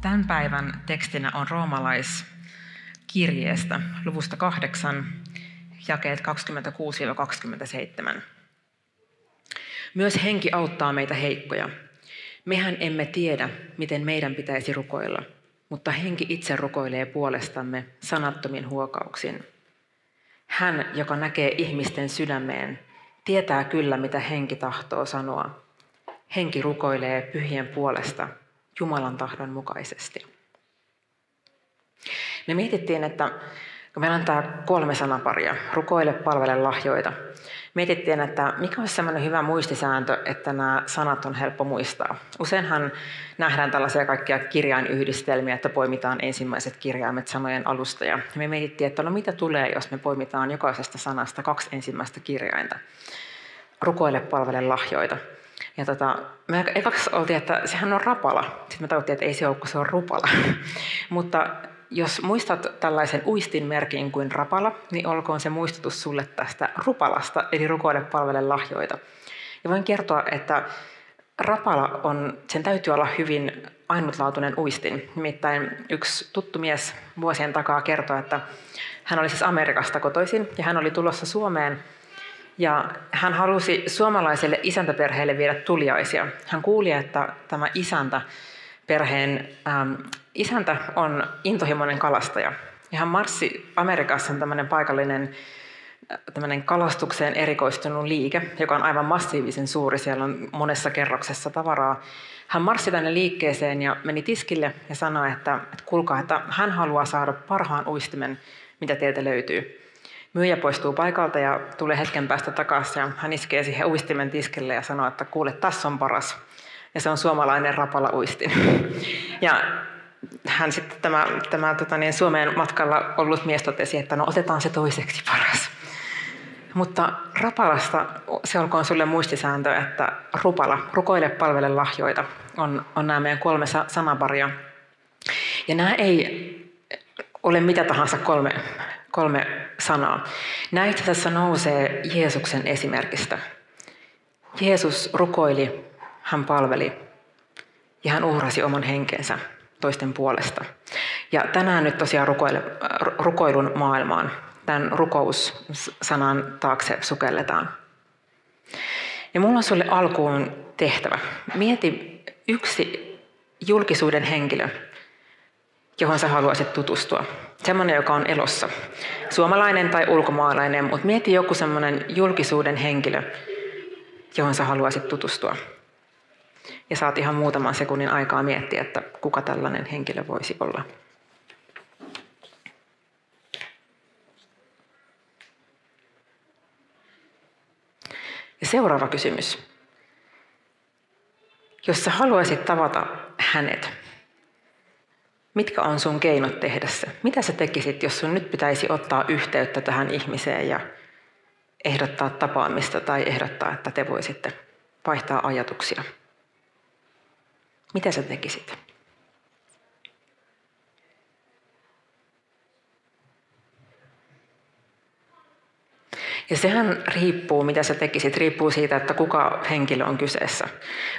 Tämän päivän tekstinä on roomalaiskirjeestä luvusta 8, jakeet 26-27. Myös henki auttaa meitä heikkoja. Mehän emme tiedä, miten meidän pitäisi rukoilla, mutta henki itse rukoilee puolestamme sanattomin huokauksin. Hän, joka näkee ihmisten sydämeen, tietää kyllä, mitä henki tahtoo sanoa. Henki rukoilee pyhien puolesta Jumalan tahdon mukaisesti. Me mietittiin, että kun meillä on tämä kolme sanaparia, rukoile, palvele, lahjoita, mietittiin, että mikä olisi sellainen hyvä muistisääntö, että nämä sanat on helppo muistaa. Useinhan nähdään tällaisia kaikkia kirjainyhdistelmiä, että poimitaan ensimmäiset kirjaimet sanojen alusta. Ja me mietittiin, että no mitä tulee, jos me poimitaan jokaisesta sanasta kaksi ensimmäistä kirjainta. Rukoile, palvele, lahjoita. Ja tota, me ekaksi oltiin, että sehän on rapala. Sitten me tajuttiin, että ei se ole, kun se on rupala. Mutta jos muistat tällaisen uistin merkin kuin rapala, niin olkoon se muistutus sulle tästä rupalasta, eli rukoile palvele lahjoita. Ja voin kertoa, että rapala on, sen täytyy olla hyvin ainutlaatuinen uistin. Nimittäin yksi tuttu mies vuosien takaa kertoi, että hän oli siis Amerikasta kotoisin ja hän oli tulossa Suomeen ja hän halusi suomalaiselle isäntäperheelle viedä tuliaisia. Hän kuuli, että tämä isäntä, perheen ähm, isäntä on intohimoinen kalastaja. Ja hän marssi Amerikassa tämmöinen paikallinen tämmöinen kalastukseen erikoistunut liike, joka on aivan massiivisen suuri. Siellä on monessa kerroksessa tavaraa. Hän marssi tänne liikkeeseen ja meni tiskille ja sanoi, että, että kuulkaa, että hän haluaa saada parhaan uistimen, mitä teiltä löytyy. Myyjä poistuu paikalta ja tulee hetken päästä takaisin ja hän iskee siihen uistimen tiskille ja sanoo, että kuule, tässä on paras. Ja se on suomalainen rapala uistin. Ja hän sitten tämä, tämä tota niin, Suomeen matkalla ollut mies totesi, että no otetaan se toiseksi paras. Mutta rapalasta se olkoon sulle muistisääntö, että rupala, rukoile, palvele lahjoita, on, on nämä meidän kolme sanaparia. Ja nämä ei ole mitä tahansa kolme kolme sanaa. Itse asiassa nousee Jeesuksen esimerkistä. Jeesus rukoili, hän palveli ja hän uhrasi oman henkensä toisten puolesta. Ja tänään nyt tosiaan rukoilun maailmaan, tämän rukoussanan taakse sukelletaan. Ja mulla on sulle alkuun tehtävä. Mieti yksi julkisuuden henkilö, johon sä haluaisit tutustua. Semmoinen, joka on elossa. Suomalainen tai ulkomaalainen, mutta mieti joku semmoinen julkisuuden henkilö, johon sä haluaisit tutustua. Ja saat ihan muutaman sekunnin aikaa miettiä, että kuka tällainen henkilö voisi olla. Ja seuraava kysymys. Jos sä haluaisit tavata hänet, Mitkä on sun keinot tehdä se? Mitä sä tekisit, jos sun nyt pitäisi ottaa yhteyttä tähän ihmiseen ja ehdottaa tapaamista tai ehdottaa, että te voisitte vaihtaa ajatuksia? Mitä sä tekisit? Ja sehän riippuu, mitä sä tekisit, riippuu siitä, että kuka henkilö on kyseessä.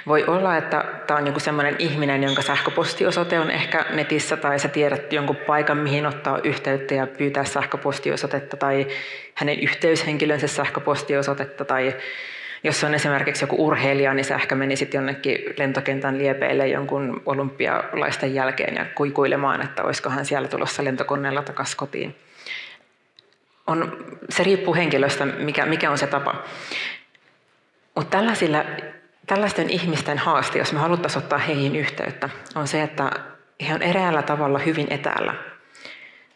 Voi olla, että tämä on joku sellainen ihminen, jonka sähköpostiosoite on ehkä netissä, tai sä tiedät jonkun paikan, mihin ottaa yhteyttä ja pyytää sähköpostiosoitetta, tai hänen yhteyshenkilönsä sähköpostiosoitetta, tai jos on esimerkiksi joku urheilija, niin sä ehkä menisit jonnekin lentokentän liepeille jonkun olympialaisten jälkeen ja kuikuilemaan, että olisiko hän siellä tulossa lentokoneella takaisin kotiin on, se riippuu henkilöstä, mikä, mikä on se tapa. Mutta tällaisten ihmisten haaste, jos me haluttaisiin ottaa heihin yhteyttä, on se, että he on eräällä tavalla hyvin etäällä.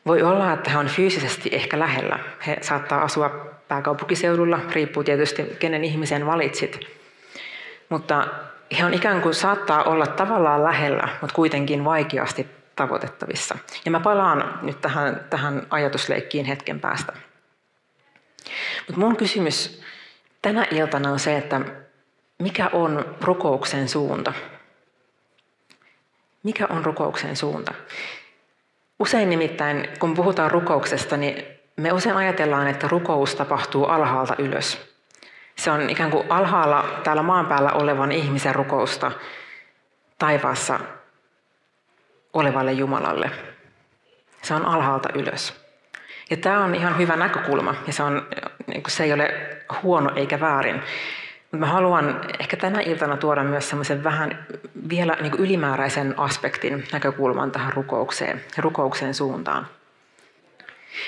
Voi olla, että he on fyysisesti ehkä lähellä. He saattaa asua pääkaupunkiseudulla, riippuu tietysti kenen ihmisen valitsit. Mutta he on ikään kuin saattaa olla tavallaan lähellä, mutta kuitenkin vaikeasti tavoitettavissa. Ja mä palaan nyt tähän, tähän ajatusleikkiin hetken päästä. Mutta mun kysymys tänä iltana on se, että mikä on rukouksen suunta? Mikä on rukouksen suunta? Usein nimittäin, kun puhutaan rukouksesta, niin me usein ajatellaan, että rukous tapahtuu alhaalta ylös. Se on ikään kuin alhaalla täällä maan päällä olevan ihmisen rukousta taivaassa olevalle Jumalalle. Se on alhaalta ylös. Ja tämä on ihan hyvä näkökulma ja se, on, niin se ei ole huono eikä väärin. Mutta mä haluan ehkä tänä iltana tuoda myös semmoisen vähän vielä niin ylimääräisen aspektin näkökulman tähän rukoukseen ja rukouksen suuntaan.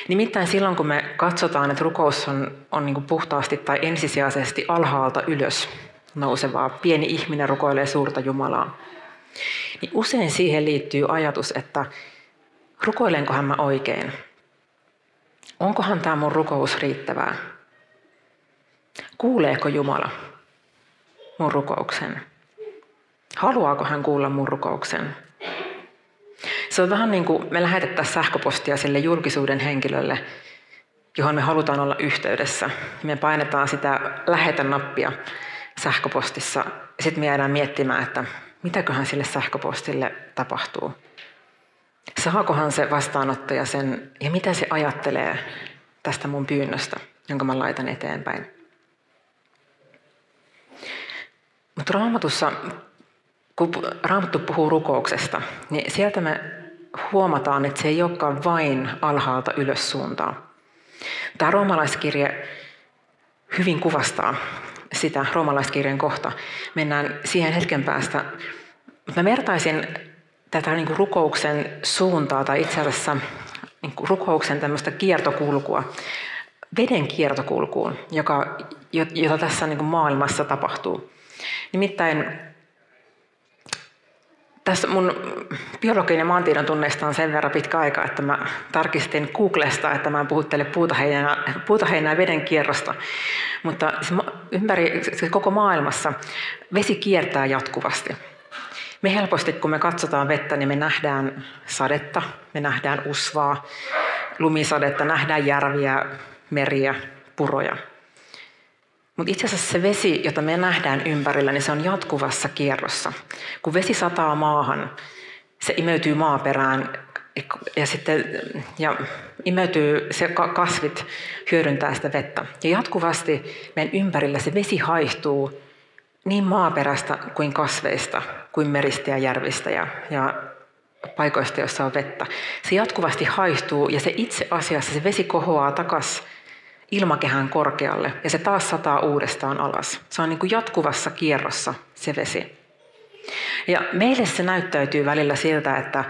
Nimittäin silloin, kun me katsotaan, että rukous on, on niin puhtaasti tai ensisijaisesti alhaalta ylös nousevaa, pieni ihminen rukoilee suurta Jumalaa, niin usein siihen liittyy ajatus, että rukoilenkohan mä oikein? Onkohan tämä mun rukous riittävää? Kuuleeko Jumala mun rukouksen? Haluaako hän kuulla mun rukouksen? Se on vähän niin kuin me lähetettäisiin sähköpostia sille julkisuuden henkilölle, johon me halutaan olla yhteydessä. Me painetaan sitä lähetä-nappia sähköpostissa. Sitten me jäädään miettimään, että mitäköhän sille sähköpostille tapahtuu. Saakohan se vastaanottaja sen ja mitä se ajattelee tästä mun pyynnöstä, jonka mä laitan eteenpäin. Mutta raamatussa, kun raamattu puhuu rukouksesta, niin sieltä me huomataan, että se ei olekaan vain alhaalta ylös suuntaan. Tämä roomalaiskirje hyvin kuvastaa sitä roomalaiskirjan kohta. Mennään siihen hetken päästä. Mä vertaisin tätä niin kuin rukouksen suuntaa tai itse asiassa niin kuin rukouksen tämmöistä kiertokulkua, veden kiertokulkuun, joka, jota tässä niin kuin maailmassa tapahtuu. Nimittäin tässä mun biologinen ja maantiedon tunneista on sen verran pitkä aika, että mä tarkistin Googlesta, että mä en puhuttele puutaheinää, puutaheinää veden kierrosta. Mutta ympäri koko maailmassa vesi kiertää jatkuvasti. Me helposti, kun me katsotaan vettä, niin me nähdään sadetta, me nähdään usvaa, lumisadetta, nähdään järviä, meriä, puroja. Mutta itse asiassa se vesi, jota me nähdään ympärillä, niin se on jatkuvassa kierrossa. Kun vesi sataa maahan, se imeytyy maaperään ja sitten ja imeytyy, se kasvit hyödyntää sitä vettä. Ja jatkuvasti meidän ympärillä se vesi haihtuu niin maaperästä kuin kasveista, kuin meristä ja järvistä ja, ja paikoista, joissa on vettä. Se jatkuvasti haihtuu ja se itse asiassa, se vesi kohoaa takaisin ilmakehän korkealle ja se taas sataa uudestaan alas. Se on niin kuin jatkuvassa kierrossa se vesi. Ja meille se näyttäytyy välillä siltä, että,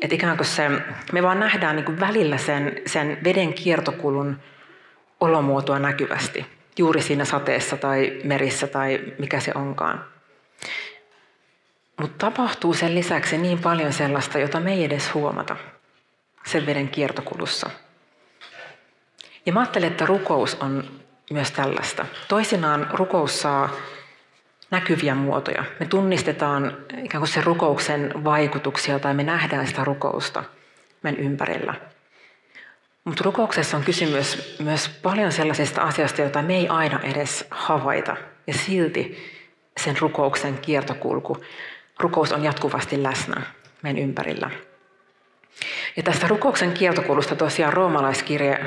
että ikään kuin se, me vaan nähdään niin kuin välillä sen, sen veden kiertokulun olomuotoa näkyvästi. Juuri siinä sateessa tai merissä tai mikä se onkaan. Mutta tapahtuu sen lisäksi niin paljon sellaista, jota me ei edes huomata sen veden kiertokulussa. Ja mä ajattelen, että rukous on myös tällaista. Toisinaan rukous saa näkyviä muotoja. Me tunnistetaan ikään kuin sen rukouksen vaikutuksia tai me nähdään sitä rukousta meidän ympärillä. Mutta rukouksessa on kysymys myös paljon sellaisista asioista, joita me ei aina edes havaita. Ja silti sen rukouksen kiertokulku, rukous on jatkuvasti läsnä meidän ympärillä. Ja tästä rukouksen kiertokulusta tosiaan roomalaiskirje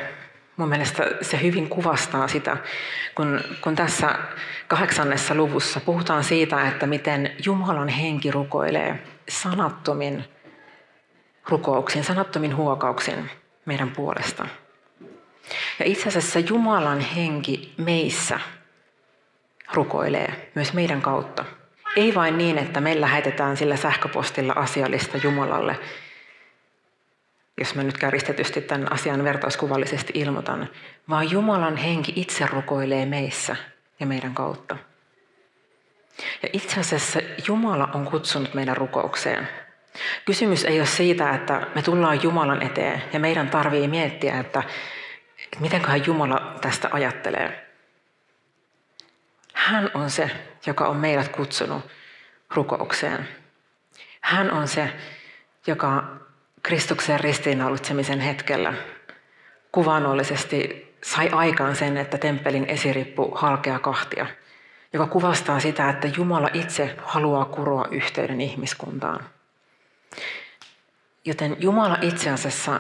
Mun mielestä se hyvin kuvastaa sitä, kun, kun tässä kahdeksannessa luvussa puhutaan siitä, että miten Jumalan henki rukoilee sanattomin rukouksin, sanattomin huokauksin meidän puolesta. Ja itse asiassa Jumalan henki meissä rukoilee myös meidän kautta. Ei vain niin, että me lähetetään sillä sähköpostilla asiallista Jumalalle, jos mä nyt käristetysti tämän asian vertauskuvallisesti ilmoitan, vaan Jumalan henki itse rukoilee meissä ja meidän kautta. Ja itse asiassa Jumala on kutsunut meidän rukoukseen. Kysymys ei ole siitä, että me tullaan Jumalan eteen ja meidän tarvii miettiä, että mitenköhän Jumala tästä ajattelee. Hän on se, joka on meidät kutsunut rukoukseen. Hän on se, joka Kristuksen ristiinnaulitsemisen hetkellä kuvaannollisesti sai aikaan sen, että temppelin esirippu halkea kahtia, joka kuvastaa sitä, että Jumala itse haluaa kuroa yhteyden ihmiskuntaan. Joten Jumala itse asiassa,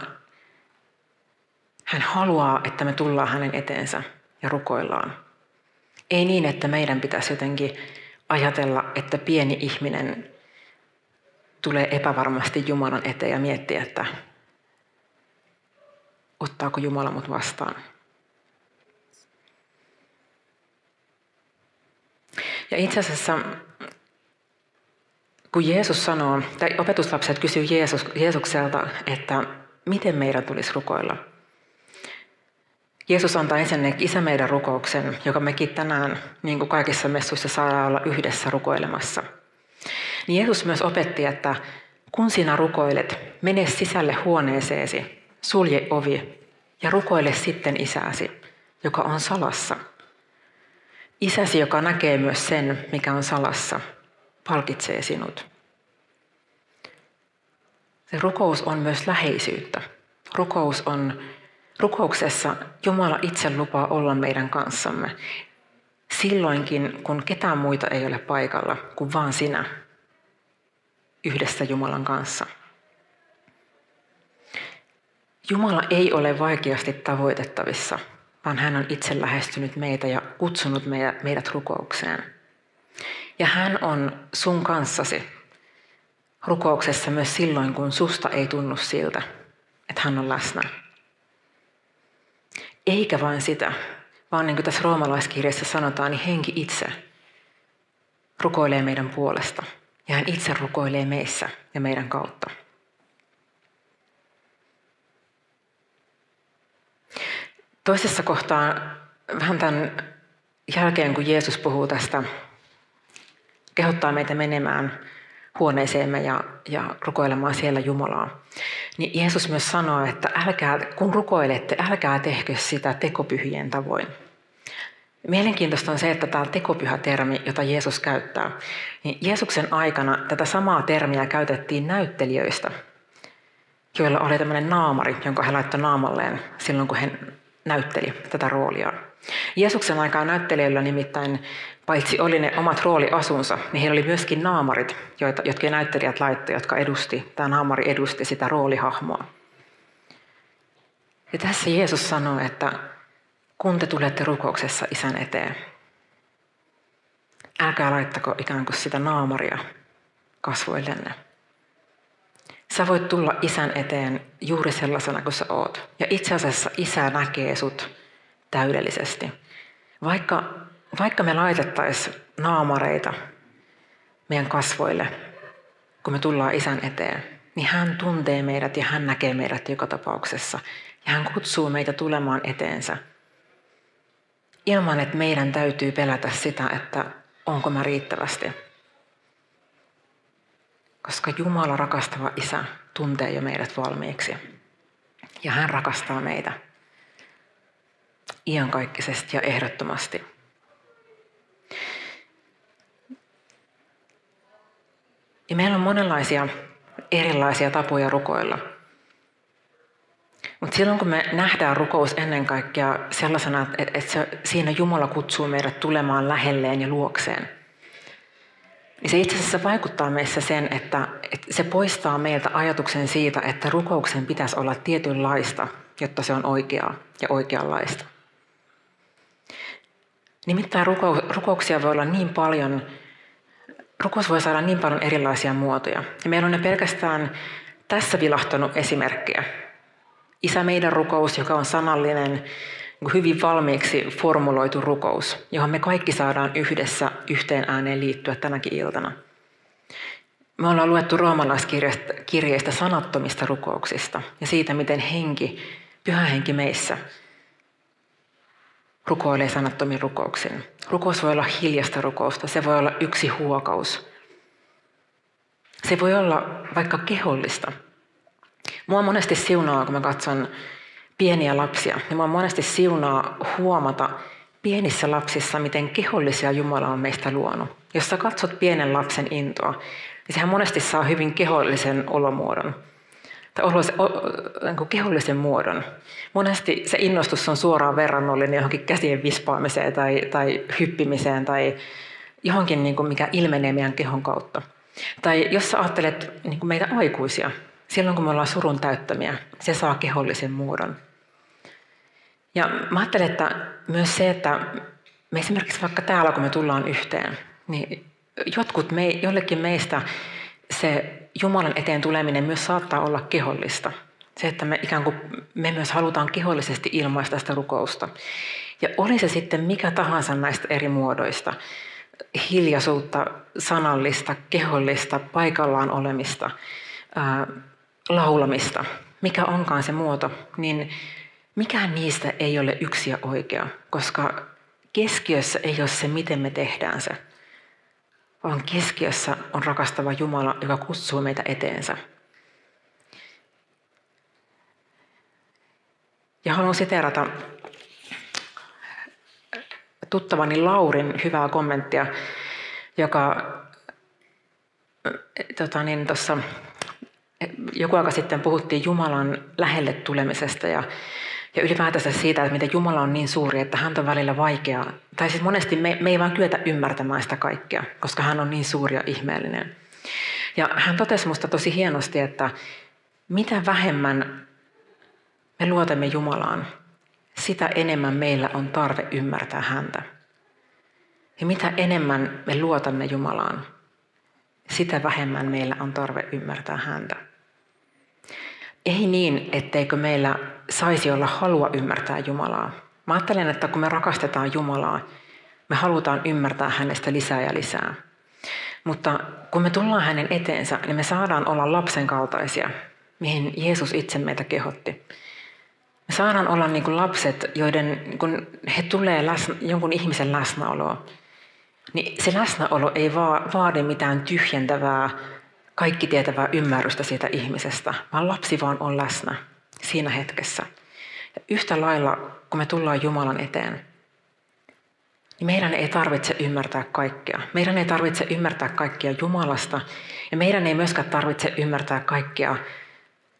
hän haluaa, että me tullaan hänen eteensä ja rukoillaan. Ei niin, että meidän pitäisi jotenkin ajatella, että pieni ihminen tulee epävarmasti Jumalan eteen ja miettiä, että ottaako Jumala mut vastaan. Ja itse asiassa, kun Jeesus sanoo, tai opetuslapset kysyy Jeesus, Jeesukselta, että miten meidän tulisi rukoilla. Jeesus antaa ensinnäkin isä meidän rukouksen, joka mekin tänään, niin kuin kaikissa messuissa, saadaan olla yhdessä rukoilemassa. Niin Jeesus myös opetti, että kun sinä rukoilet, mene sisälle huoneeseesi, sulje ovi ja rukoile sitten isäsi, joka on salassa – Isäsi, joka näkee myös sen, mikä on salassa, palkitsee sinut. Se rukous on myös läheisyyttä. Rukous on, rukouksessa Jumala itse lupaa olla meidän kanssamme. Silloinkin, kun ketään muita ei ole paikalla, kuin vaan sinä yhdessä Jumalan kanssa. Jumala ei ole vaikeasti tavoitettavissa – vaan hän on itse lähestynyt meitä ja kutsunut meidät rukoukseen. Ja hän on sun kanssasi rukouksessa myös silloin, kun susta ei tunnu siltä, että hän on läsnä. Eikä vain sitä, vaan niin kuin tässä roomalaiskirjassa sanotaan, niin henki itse rukoilee meidän puolesta. Ja hän itse rukoilee meissä ja meidän kautta. Toisessa kohtaa vähän tämän jälkeen, kun Jeesus puhuu tästä, kehottaa meitä menemään huoneeseemme ja, ja rukoilemaan siellä Jumalaa. Niin Jeesus myös sanoo, että älkää, kun rukoilette, älkää tehkö sitä tekopyhien tavoin. Mielenkiintoista on se, että tämä tekopyhä-termi, jota Jeesus käyttää, niin Jeesuksen aikana tätä samaa termiä käytettiin näyttelijöistä, joilla oli tämmöinen naamari, jonka he laittoi naamalleen silloin, kun he näytteli tätä roolia. Jeesuksen aikaan näyttelijöillä nimittäin, paitsi oli ne omat rooliasunsa, niin heillä oli myöskin naamarit, joita, jotka näyttelijät laittoi, jotka edusti, tämä naamari edusti sitä roolihahmoa. Ja tässä Jeesus sanoo, että kun te tulette rukouksessa isän eteen, älkää laittako ikään kuin sitä naamaria kasvoillenne. Sä voit tulla isän eteen juuri sellaisena kuin sä oot. Ja itse asiassa isä näkee sut täydellisesti. Vaikka, vaikka me laitettaisiin naamareita meidän kasvoille, kun me tullaan isän eteen, niin hän tuntee meidät ja hän näkee meidät joka tapauksessa. Ja hän kutsuu meitä tulemaan eteensä. Ilman, että meidän täytyy pelätä sitä, että onko mä riittävästi koska Jumala rakastava Isä tuntee jo meidät valmiiksi. Ja hän rakastaa meitä iankaikkisesti ja ehdottomasti. Ja meillä on monenlaisia erilaisia tapoja rukoilla. Mutta silloin kun me nähdään rukous ennen kaikkea sellaisena, että, se, siinä Jumala kutsuu meidät tulemaan lähelleen ja luokseen – niin se itse asiassa vaikuttaa meissä sen, että, että se poistaa meiltä ajatuksen siitä, että rukouksen pitäisi olla tietynlaista, jotta se on oikeaa ja oikeanlaista. Nimittäin ruko, rukouksia voi olla niin paljon, rukous voi saada niin paljon erilaisia muotoja. Ja meillä on ne pelkästään tässä vilahtanut esimerkkejä. Isä meidän rukous, joka on sanallinen, niin hyvin valmiiksi formuloitu rukous, johon me kaikki saadaan yhdessä yhteen ääneen liittyä tänäkin iltana. Me ollaan luettu roomalaiskirjeistä sanattomista rukouksista ja siitä, miten henki, pyhä henki meissä, rukoilee sanattomin rukouksin. Rukous voi olla hiljasta rukousta, se voi olla yksi huokaus. Se voi olla vaikka kehollista. Mua monesti siunaa, kun mä katson pieniä lapsia. Ja mä monesti siunaa huomata pienissä lapsissa, miten kehollisia Jumala on meistä luonut. Jos sä katsot pienen lapsen intoa, niin sehän monesti saa hyvin kehollisen olomuodon tai niin kehollisen muodon. Monesti se innostus on suoraan verrannollinen johonkin käsien vispaamiseen tai, tai hyppimiseen tai johonkin, niin kuin mikä ilmenee meidän kehon kautta. Tai jos sä ajattelet niin kuin meitä aikuisia, silloin kun me ollaan surun täyttämiä, se saa kehollisen muodon. Ja mä ajattelen, että myös se, että me esimerkiksi vaikka täällä, kun me tullaan yhteen, niin jotkut me, jollekin meistä se Jumalan eteen tuleminen myös saattaa olla kehollista. Se, että me ikään kuin me myös halutaan kehollisesti ilmaista sitä rukousta. Ja oli se sitten mikä tahansa näistä eri muodoista, hiljaisuutta, sanallista, kehollista, paikallaan olemista, laulamista, mikä onkaan se muoto, niin mikään niistä ei ole yksi ja oikea, koska keskiössä ei ole se, miten me tehdään se, vaan keskiössä on rakastava Jumala, joka kutsuu meitä eteensä. Ja haluan siteerata tuttavani Laurin hyvää kommenttia, joka tota niin, joku aika sitten puhuttiin Jumalan lähelle tulemisesta ja ja ylipäätänsä siitä, että miten Jumala on niin suuri, että hän on välillä vaikeaa. Tai siis monesti me, me ei vaan kyetä ymmärtämään sitä kaikkea, koska hän on niin suuri ja ihmeellinen. Ja hän totesi minusta tosi hienosti, että mitä vähemmän me luotamme Jumalaan, sitä enemmän meillä on tarve ymmärtää häntä. Ja mitä enemmän me luotamme Jumalaan, sitä vähemmän meillä on tarve ymmärtää häntä. Ei niin, etteikö meillä saisi olla halua ymmärtää Jumalaa. Mä ajattelen, että kun me rakastetaan Jumalaa, me halutaan ymmärtää hänestä lisää ja lisää. Mutta kun me tullaan hänen eteensä, niin me saadaan olla lapsen kaltaisia, mihin Jeesus itse meitä kehotti. Me saadaan olla niin kuin lapset, joiden kun he tulee läsnä, jonkun ihmisen läsnäoloa, niin se läsnäolo ei vaadi mitään tyhjentävää, kaikki tietävää ymmärrystä siitä ihmisestä, vaan lapsi vaan on läsnä siinä hetkessä. Ja yhtä lailla, kun me tullaan Jumalan eteen, niin meidän ei tarvitse ymmärtää kaikkea. Meidän ei tarvitse ymmärtää kaikkia Jumalasta, ja meidän ei myöskään tarvitse ymmärtää kaikkea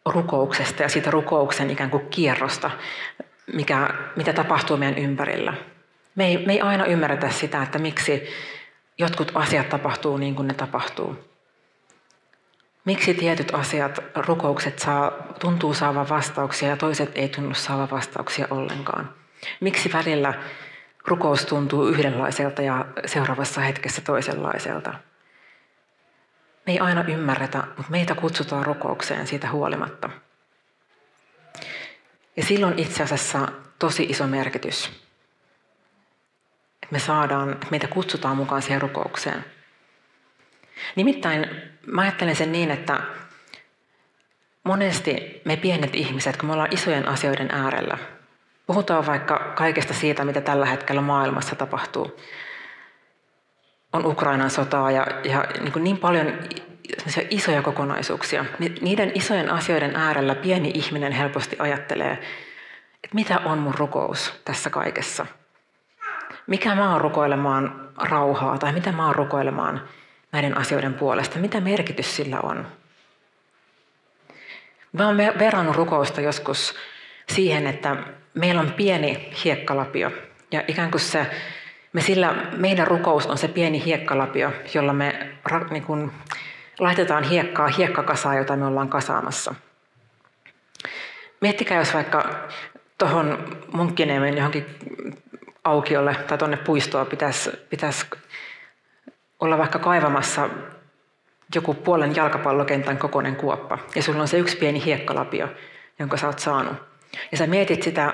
rukouksesta ja siitä rukouksen ikään kuin kierrosta, mikä, mitä tapahtuu meidän ympärillä. Me ei, me ei aina ymmärretä sitä, että miksi jotkut asiat tapahtuu niin kuin ne tapahtuu. Miksi tietyt asiat, rukoukset saa, tuntuu saavan vastauksia ja toiset ei tunnu saavan vastauksia ollenkaan? Miksi välillä rukous tuntuu yhdenlaiselta ja seuraavassa hetkessä toisenlaiselta? Me ei aina ymmärretä, mutta meitä kutsutaan rukoukseen siitä huolimatta. Ja silloin itse asiassa tosi iso merkitys, että me saadaan, että meitä kutsutaan mukaan siihen rukoukseen – Nimittäin mä ajattelen sen niin, että monesti me pienet ihmiset, kun me ollaan isojen asioiden äärellä, puhutaan vaikka kaikesta siitä, mitä tällä hetkellä maailmassa tapahtuu. On Ukrainan sotaa ja, ja niin, kuin niin paljon isoja kokonaisuuksia. Niiden isojen asioiden äärellä pieni ihminen helposti ajattelee, että mitä on mun rukous tässä kaikessa. Mikä mä oon rukoilemaan rauhaa tai mitä mä oon rukoilemaan näiden asioiden puolesta. Mitä merkitys sillä on? Mä oon verrannut rukousta joskus siihen, että meillä on pieni hiekkalapio. Ja ikään kuin se, me sillä, meidän rukous on se pieni hiekkalapio, jolla me niin kuin, laitetaan hiekkaa hiekkakasaan, jota me ollaan kasaamassa. Miettikää, jos vaikka tuohon Munkkiniemen johonkin aukiolle tai tuonne puistoon pitäisi, pitäisi olla vaikka kaivamassa joku puolen jalkapallokentän kokoinen kuoppa ja sulla on se yksi pieni hiekkalapio, jonka sä oot saanut. Ja sä mietit sitä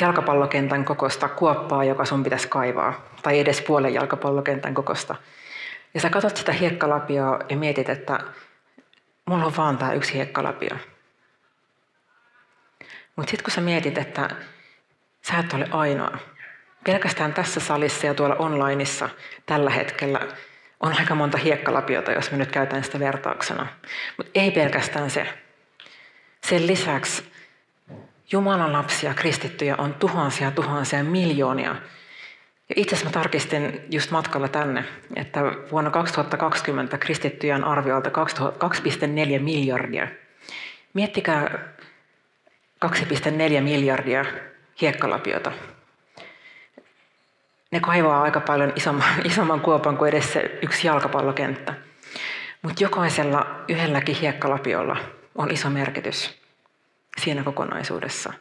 jalkapallokentän kokosta kuoppaa, joka sun pitäisi kaivaa, tai edes puolen jalkapallokentän kokosta. Ja sä katsot sitä hiekkalapioa ja mietit, että mulla on vaan tämä yksi hiekkalapio. Mutta sitten kun sä mietit, että sä et ole ainoa, pelkästään tässä salissa ja tuolla onlineissa tällä hetkellä on aika monta hiekkalapiota, jos me nyt käytän sitä vertauksena. Mutta ei pelkästään se. Sen lisäksi Jumalan lapsia, kristittyjä on tuhansia, tuhansia, miljoonia Ja itse asiassa mä tarkistin just matkalla tänne, että vuonna 2020 kristittyjä on arviolta 2,4 miljardia. Miettikää 2,4 miljardia hiekkalapiota. Ne kaivaa aika paljon isomman, isomman kuopan kuin edes se yksi jalkapallokenttä. Mutta jokaisella yhdelläkin hiekkalapiolla on iso merkitys siinä kokonaisuudessa.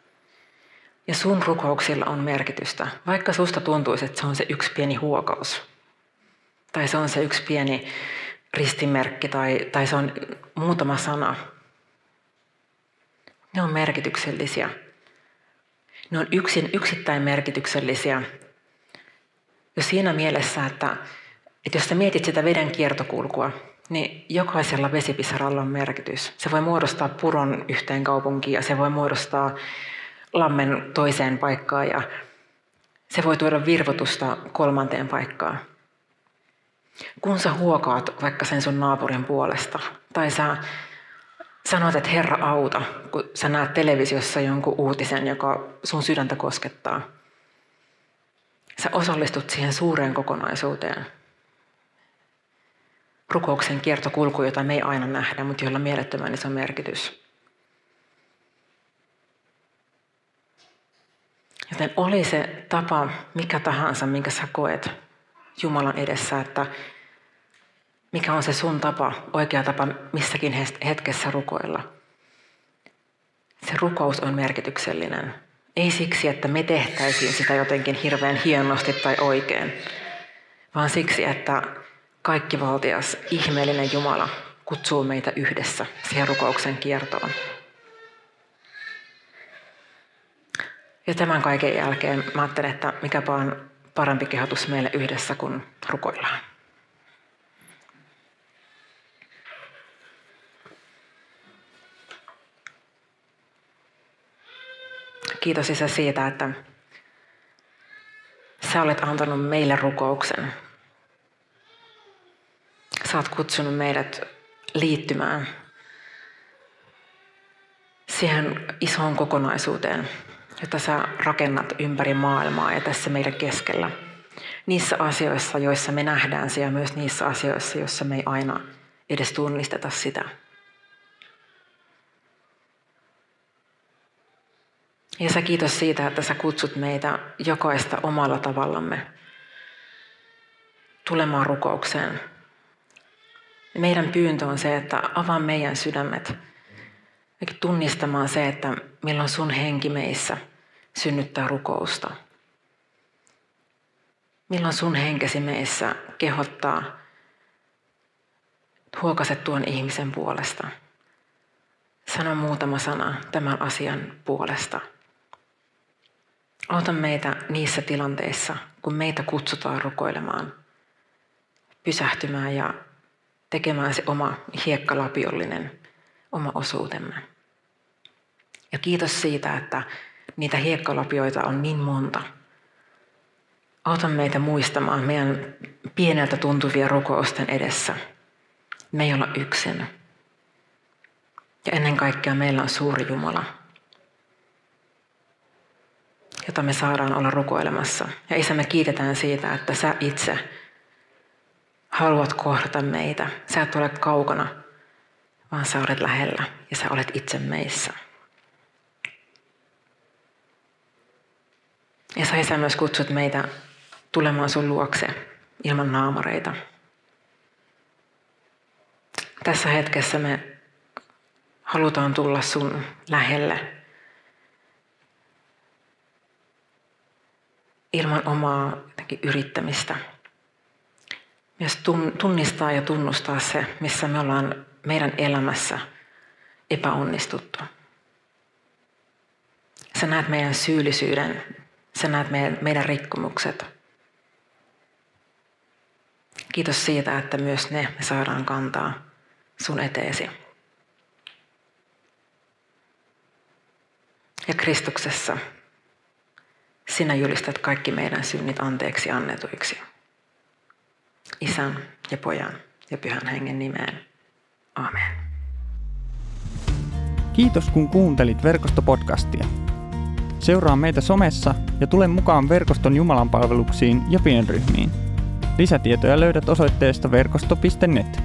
Ja sun rukouksilla on merkitystä, vaikka susta tuntuisi, että se on se yksi pieni huokaus. Tai se on se yksi pieni ristimerkki tai, tai se on muutama sana. Ne on merkityksellisiä. Ne on yksin, yksittäin merkityksellisiä. Jo siinä mielessä, että, että jos sä mietit sitä veden kiertokulkua, niin jokaisella vesipisaralla on merkitys. Se voi muodostaa puron yhteen kaupunkiin ja se voi muodostaa lammen toiseen paikkaan ja se voi tuoda virvotusta kolmanteen paikkaan. Kun sä huokaat vaikka sen sun naapurin puolesta tai sä sanot, että Herra auta, kun sä näet televisiossa jonkun uutisen, joka sun sydäntä koskettaa. Sä osallistut siihen suureen kokonaisuuteen. Rukouksen kiertokulku, jota me ei aina nähdä, mutta jolla mielettömän iso merkitys. Joten oli se tapa mikä tahansa, minkä sä koet Jumalan edessä, että mikä on se sun tapa, oikea tapa missäkin hetkessä rukoilla. Se rukous on merkityksellinen. Ei siksi, että me tehtäisiin sitä jotenkin hirveän hienosti tai oikein, vaan siksi, että kaikki valtias, ihmeellinen Jumala kutsuu meitä yhdessä siihen rukouksen kiertoon. Ja tämän kaiken jälkeen mä ajattelen, että mikäpä on parempi kehotus meille yhdessä kuin rukoillaan. Kiitos Isä siitä, että sä olet antanut meille rukouksen. Sä oot kutsunut meidät liittymään siihen isoon kokonaisuuteen, jota sä rakennat ympäri maailmaa ja tässä meidän keskellä. Niissä asioissa, joissa me nähdään se ja myös niissä asioissa, joissa me ei aina edes tunnisteta sitä. Ja sä kiitos siitä, että sä kutsut meitä jokaista omalla tavallamme tulemaan rukoukseen. Meidän pyyntö on se, että avaa meidän sydämet tunnistamaan se, että milloin sun henki meissä synnyttää rukousta. Milloin sun henkesi meissä kehottaa huokaset tuon ihmisen puolesta. Sano muutama sana tämän asian puolesta. Auta meitä niissä tilanteissa, kun meitä kutsutaan rukoilemaan, pysähtymään ja tekemään se oma hiekkalapiollinen oma osuutemme. Ja kiitos siitä, että niitä hiekkalapioita on niin monta. Auta meitä muistamaan meidän pieneltä tuntuvia rukousten edessä. Me ei olla yksin. Ja ennen kaikkea meillä on suuri Jumala, jota me saadaan olla rukoilemassa. Ja Isä, me kiitetään siitä, että sä itse haluat kohdata meitä. Sä et ole kaukana, vaan sä olet lähellä ja sä olet itse meissä. Ja sä Isä myös kutsut meitä tulemaan sun luokse ilman naamareita. Tässä hetkessä me halutaan tulla sun lähelle ilman omaa yrittämistä. Myös tunnistaa ja tunnustaa se, missä me ollaan meidän elämässä epäonnistuttu. Sä näet meidän syyllisyyden, sä näet meidän, meidän rikkomukset. Kiitos siitä, että myös ne me saadaan kantaa sun eteesi. Ja Kristuksessa sinä julistat kaikki meidän synnit anteeksi annetuiksi. Isän ja pojan ja pyhän hengen nimeen. Amen. Kiitos kun kuuntelit verkostopodcastia. Seuraa meitä somessa ja tule mukaan verkoston Jumalan palveluksiin ja pienryhmiin. Lisätietoja löydät osoitteesta verkosto.net.